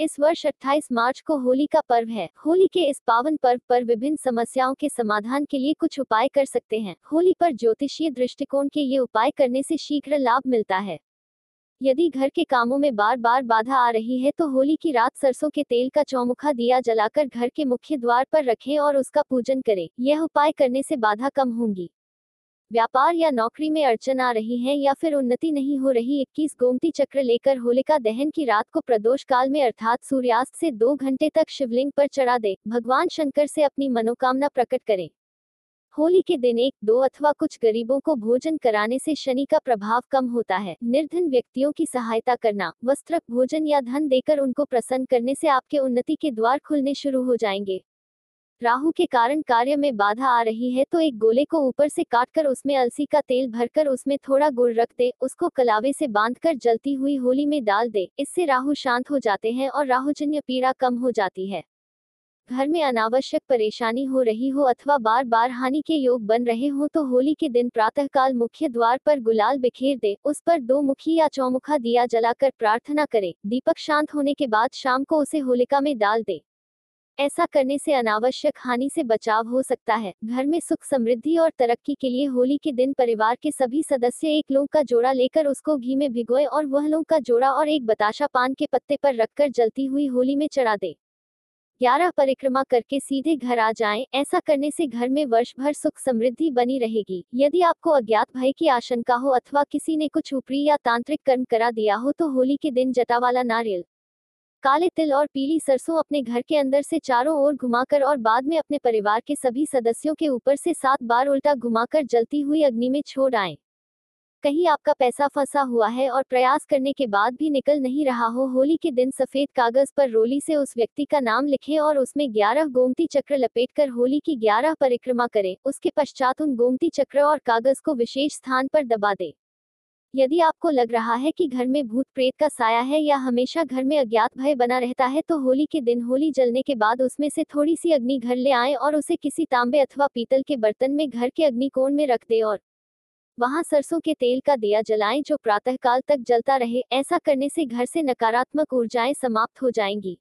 इस वर्ष 28 मार्च को होली का पर्व है। होली के इस पावन पर्व पर विभिन्न समस्याओं के समाधान के लिए कुछ उपाय कर सकते हैं। होली पर ज्योतिषीय दृष्टिकोण के ये उपाय करने से शीघ्र लाभ मिलता है। यदि घर के कामों में बार बार बाधा आ रही है तो होली की रात सरसों के तेल का चौमुखा दिया जलाकर घर के मुख्य द्वार पर रखें और उसका पूजन करें। यह उपाय करने से बाधा कम होंगी। व्यापार या नौकरी में अड़चन आ रही है या फिर उन्नति नहीं हो रही 21 गोमती चक्र लेकर होलिका दहन की रात को प्रदोष काल में अर्थात सूर्यास्त से दो घंटे तक शिवलिंग पर चढ़ा दे, भगवान शंकर से अपनी मनोकामना प्रकट करें। होली के दिन एक, दो अथवा कुछ गरीबों को भोजन कराने से शनि का प्रभाव कम होता है। निर्धन व्यक्तियों की सहायता करना, वस्त्र, भोजन या धन देकर उनको प्रसन्न करने से आपके उन्नति के द्वार खुलने शुरू हो जाएँगे। राहु के कारण कार्य में बाधा आ रही है तो एक गोले को ऊपर से काटकर उसमें अलसी का तेल भरकर उसमें थोड़ा गुड़ रख दे, उसको कलावे से बांधकर जलती हुई होली में डाल दे, इससे राहु शांत हो जाते हैं और राहुजन्य पीड़ा कम हो जाती है। घर में अनावश्यक परेशानी हो रही हो अथवा बार बार हानि के योग बन रहे हो तो होली के दिन प्रातःकाल मुख्य द्वार पर गुलाल बिखेर दे, उस पर दो मुखी या चौमुखा दिया जलाकर प्रार्थना करे, दीपक शांत होने के बाद शाम को उसे होलिका में डाल दे। ऐसा करने से अनावश्यक हानि से बचाव हो सकता है। घर में सुख समृद्धि और तरक्की के लिए होली के दिन परिवार के सभी सदस्य एक लोग का जोड़ा लेकर उसको घी में भिगोए और वह लोग का जोड़ा और एक बताशा पान के पत्ते पर रखकर जलती हुई होली में चढ़ा दे। ग्यारह परिक्रमा करके सीधे घर आ जाएँ, ऐसा करने से घर में वर्ष भर सुख समृद्धि बनी रहेगी। यदि आपको अज्ञात भय की आशंका हो अथवा किसी ने कुछ ऊपरी या तांत्रिक कर्म करा दिया हो तो होली के दिन जटावाला नारियल काले तिल और पीली सरसों अपने घर के अंदर से चारों ओर घुमाकर और बाद में अपने परिवार के सभी सदस्यों के ऊपर से सात बार उल्टा घुमाकर जलती हुई अग्नि में छोड़ आए कहीं आपका पैसा फंसा हुआ है और प्रयास करने के बाद भी निकल नहीं रहा हो, होली के दिन सफ़ेद कागज़ पर रोली से उस व्यक्ति का नाम लिखें और उसमें ग्यारह गोमती चक्र लपेटकर होली की ग्यारह परिक्रमा करें। उसके पश्चात उन गोमती चक्र और कागज़ को विशेष स्थान पर दबा दें। यदि आपको लग रहा है कि घर में भूत प्रेत का साया है या हमेशा घर में अज्ञात भय बना रहता है तो होली के दिन होली जलने के बाद उसमें से थोड़ी सी अग्नि घर ले आए और उसे किसी तांबे अथवा पीतल के बर्तन में घर के अग्निकोण में रख दे और वहाँ सरसों के तेल का दिया जलाएँ जो प्रातःकाल तक जलता रहे। ऐसा करने से घर से नकारात्मक ऊर्जाएँ समाप्त हो जाएँगी।